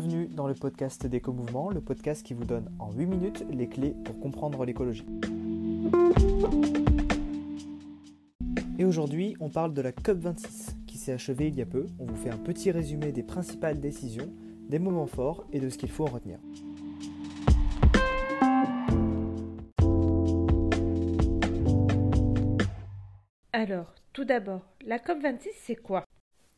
Bienvenue dans le podcast d'Éco-Mouvement, le podcast qui vous donne en 8 minutes les clés pour comprendre l'écologie. Et aujourd'hui, on parle de la COP26 qui s'est achevée il y a peu. On vous fait un petit résumé des principales décisions, des moments forts et de ce qu'il faut en retenir. Alors, tout d'abord, la COP26, c'est quoi?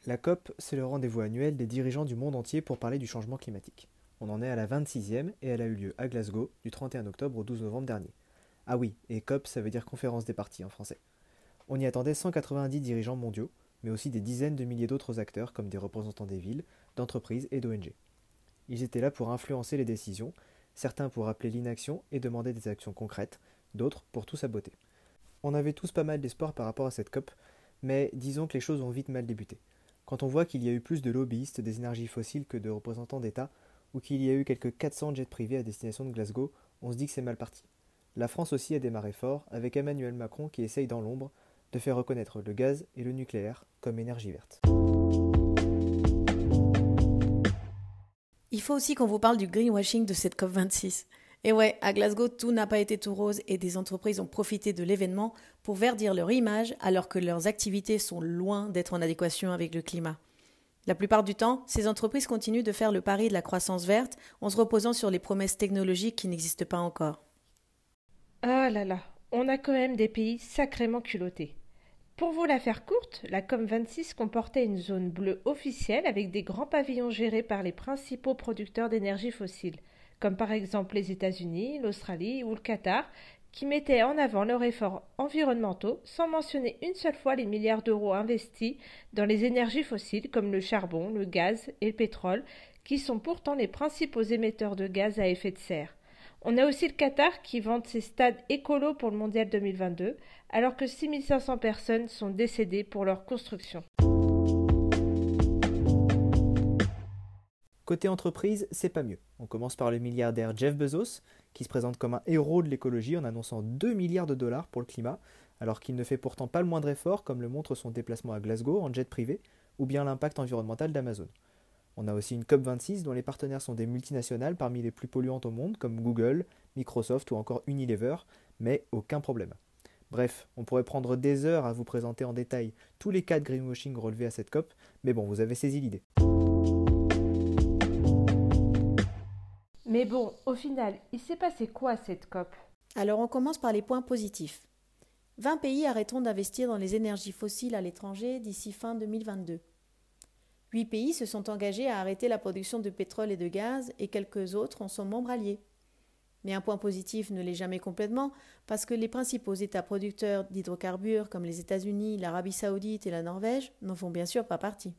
La COP, c'est le rendez-vous annuel des dirigeants du monde entier pour parler du changement climatique. On en est à la 26e et elle a eu lieu à Glasgow du 31 octobre au 12 novembre dernier. Ah oui, et COP, ça veut dire conférence des partis en français. On y attendait 190 dirigeants mondiaux, mais aussi des dizaines de milliers d'autres acteurs comme des représentants des villes, d'entreprises et d'ONG. Ils étaient là pour influencer les décisions, certains pour rappeler l'inaction et demander des actions concrètes, d'autres pour tout saboter. On avait tous pas mal d'espoir par rapport à cette COP, mais disons que les choses ont vite mal débuté. Quand on voit qu'il y a eu plus de lobbyistes des énergies fossiles que de représentants d'État, ou qu'il y a eu quelques 400 jets privés à destination de Glasgow, on se dit que c'est mal parti. La France aussi a démarré fort, avec Emmanuel Macron qui essaye dans l'ombre de faire reconnaître le gaz et le nucléaire comme énergie verte. Il faut aussi qu'on vous parle du greenwashing de cette COP26. Et ouais, à Glasgow, tout n'a pas été tout rose et des entreprises ont profité de l'événement pour verdir leur image alors que leurs activités sont loin d'être en adéquation avec le climat. La plupart du temps, ces entreprises continuent de faire le pari de la croissance verte en se reposant sur les promesses technologiques qui n'existent pas encore. Ah là là, on a quand même des pays sacrément culottés. Pour vous la faire courte, la COP26 comportait une zone bleue officielle avec des grands pavillons gérés par les principaux producteurs d'énergie fossile comme par exemple les États-Unis, l'Australie ou le Qatar, qui mettaient en avant leurs efforts environnementaux sans mentionner une seule fois les milliards d'euros investis dans les énergies fossiles comme le charbon, le gaz et le pétrole, qui sont pourtant les principaux émetteurs de gaz à effet de serre. On a aussi le Qatar qui vante ses stades écolos pour le mondial 2022, alors que 6500 personnes sont décédées pour leur construction. Côté entreprise, c'est pas mieux. On commence par le milliardaire Jeff Bezos, qui se présente comme un héros de l'écologie en annonçant 2 milliards de dollars pour le climat, alors qu'il ne fait pourtant pas le moindre effort, comme le montre son déplacement à Glasgow en jet privé, ou bien l'impact environnemental d'Amazon. On a aussi une COP26 dont les partenaires sont des multinationales parmi les plus polluantes au monde, comme Google, Microsoft ou encore Unilever, mais aucun problème. Bref, on pourrait prendre des heures à vous présenter en détail tous les cas de greenwashing relevés à cette COP, mais bon, vous avez saisi l'idée. Mais bon, au final, il s'est passé quoi cette COP? Alors on commence par les points positifs. 20 pays arrêteront d'investir dans les énergies fossiles à l'étranger d'ici fin 2022. 8 pays se sont engagés à arrêter la production de pétrole et de gaz et quelques autres en sont membres alliés. Mais un point positif ne l'est jamais complètement parce que les principaux États producteurs d'hydrocarbures comme les États-Unis, l'Arabie saoudite et la Norvège n'en font bien sûr pas partie.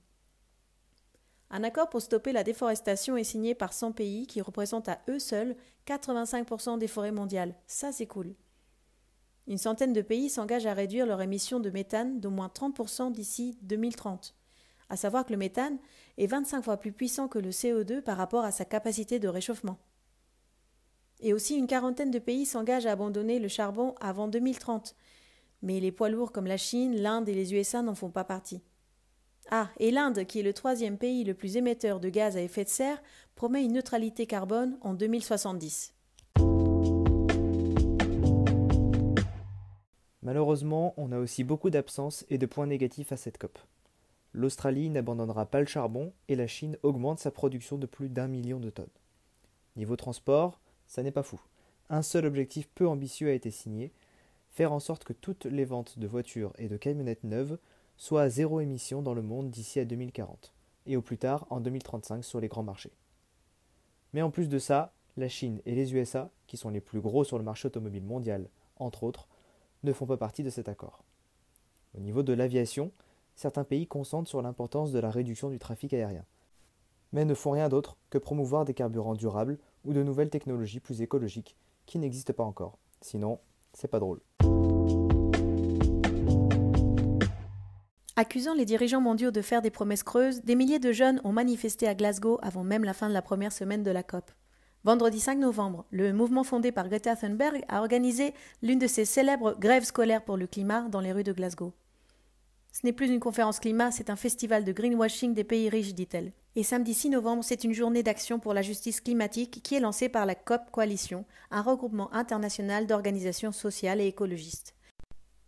Un accord pour stopper la déforestation est signé par 100 pays qui représentent à eux seuls 85% des forêts mondiales. Ça, c'est cool. Une centaine de pays s'engagent à réduire leur émission de méthane d'au moins 30% d'ici 2030. À savoir que le méthane est 25 fois plus puissant que le CO2 par rapport à sa capacité de réchauffement. Et aussi une quarantaine de pays s'engagent à abandonner le charbon avant 2030. Mais les poids lourds comme la Chine, l'Inde et les USA n'en font pas partie. Ah, et l'Inde, qui est le troisième pays le plus émetteur de gaz à effet de serre, promet une neutralité carbone en 2070. Malheureusement, on a aussi beaucoup d'absences et de points négatifs à cette COP. L'Australie n'abandonnera pas le charbon et la Chine augmente sa production de plus d'un million de tonnes. Niveau transport, ça n'est pas fou. Un seul objectif peu ambitieux a été signé faire en sorte que toutes les ventes de voitures et de camionnettes neuves soit à zéro émission dans le monde d'ici à 2040, et au plus tard en 2035 sur les grands marchés. Mais en plus de ça, la Chine et les USA, qui sont les plus gros sur le marché automobile mondial, entre autres, ne font pas partie de cet accord. Au niveau de l'aviation, certains pays concentrent sur l'importance de la réduction du trafic aérien, mais ne font rien d'autre que promouvoir des carburants durables ou de nouvelles technologies plus écologiques qui n'existent pas encore. Sinon, c'est pas drôle. Accusant les dirigeants mondiaux de faire des promesses creuses, des milliers de jeunes ont manifesté à Glasgow avant même la fin de la première semaine de la COP. Vendredi 5 novembre, le mouvement fondé par Greta Thunberg a organisé l'une de ses célèbres grèves scolaires pour le climat dans les rues de Glasgow. Ce n'est plus une conférence climat, c'est un festival de greenwashing des pays riches, dit-elle. Et samedi 6 novembre, c'est une journée d'action pour la justice climatique qui est lancée par la COP Coalition, un regroupement international d'organisations sociales et écologistes.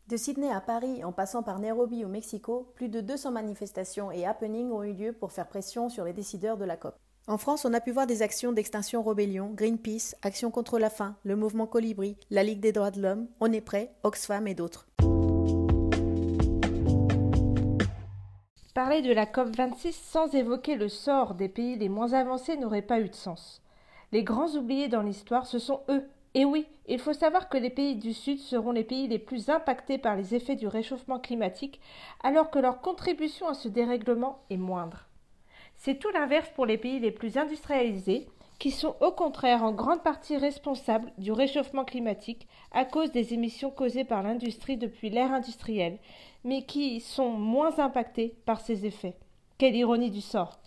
De Sydney à Paris, en passant par Nairobi au Mexico, plus de 200 manifestations et happenings ont eu lieu pour faire pression sur les décideurs de la COP. En France, on a pu voir des actions d'extinction rébellion, Greenpeace, Action contre la faim, le mouvement Colibri, la Ligue des droits de l'homme, On est prêt, Oxfam et d'autres. Parler de la COP26 sans évoquer le sort des pays les moins avancés n'aurait pas eu de sens. Les grands oubliés dans l'histoire, ce sont eux. Et oui, il faut savoir que les pays du Sud seront les pays les plus impactés par les effets du réchauffement climatique, alors que leur contribution à ce dérèglement est moindre. C'est tout l'inverse pour les pays les plus industrialisés, qui sont au contraire en grande partie responsables du réchauffement climatique à cause des émissions causées par l'industrie depuis l'ère industrielle, mais qui sont moins impactés par ces effets. Quelle ironie du sort.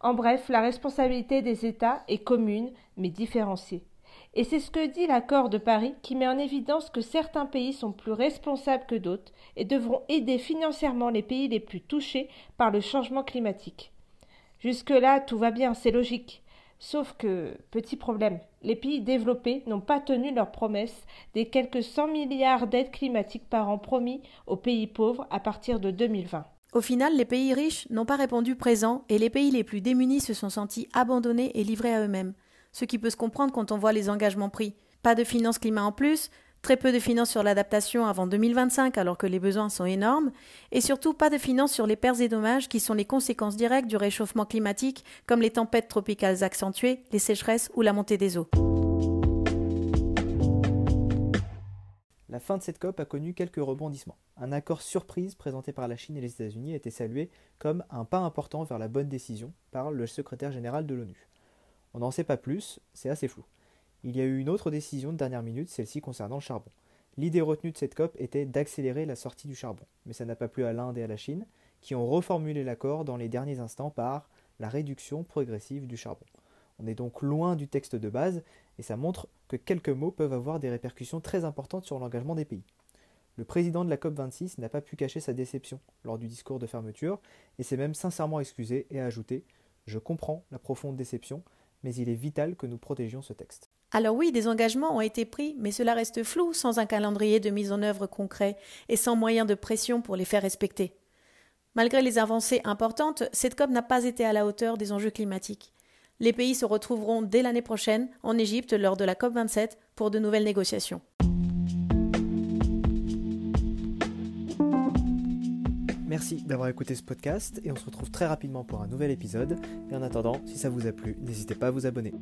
En bref, la responsabilité des États est commune, mais différenciée. Et c'est ce que dit l'accord de Paris qui met en évidence que certains pays sont plus responsables que d'autres et devront aider financièrement les pays les plus touchés par le changement climatique. Jusque-là, tout va bien, c'est logique. Sauf que, petit problème, les pays développés n'ont pas tenu leurs promesses des quelques 100 milliards d'aides climatiques par an promis aux pays pauvres à partir de 2020. Au final, les pays riches n'ont pas répondu présent et les pays les plus démunis se sont sentis abandonnés et livrés à eux-mêmes. Ce qui peut se comprendre quand on voit les engagements pris. Pas de finances climat en plus, très peu de finances sur l'adaptation avant 2025 alors que les besoins sont énormes, et surtout pas de finances sur les pertes et dommages qui sont les conséquences directes du réchauffement climatique comme les tempêtes tropicales accentuées, les sécheresses ou la montée des eaux. La fin de cette COP a connu quelques rebondissements. Un accord surprise présenté par la Chine et les États-Unis a été salué comme un pas important vers la bonne décision par le secrétaire général de l'ONU. On n'en sait pas plus, c'est assez flou. Il y a eu une autre décision de dernière minute, celle-ci concernant le charbon. L'idée retenue de cette COP était d'accélérer la sortie du charbon, mais ça n'a pas plu à l'Inde et à la Chine, qui ont reformulé l'accord dans les derniers instants par la réduction progressive du charbon. On est donc loin du texte de base, et ça montre que quelques mots peuvent avoir des répercussions très importantes sur l'engagement des pays. Le président de la COP26 n'a pas pu cacher sa déception lors du discours de fermeture, et s'est même sincèrement excusé et a ajouté Je comprends la profonde déception, mais il est vital que nous protégions ce texte. Alors oui, des engagements ont été pris, mais cela reste flou sans un calendrier de mise en œuvre concret et sans moyen de pression pour les faire respecter. Malgré les avancées importantes, cette COP n'a pas été à la hauteur des enjeux climatiques. Les pays se retrouveront dès l'année prochaine en Égypte lors de la COP 27 pour de nouvelles négociations. Merci d'avoir écouté ce podcast et on se retrouve très rapidement pour un nouvel épisode. Et en attendant, si ça vous a plu, n'hésitez pas à vous abonner.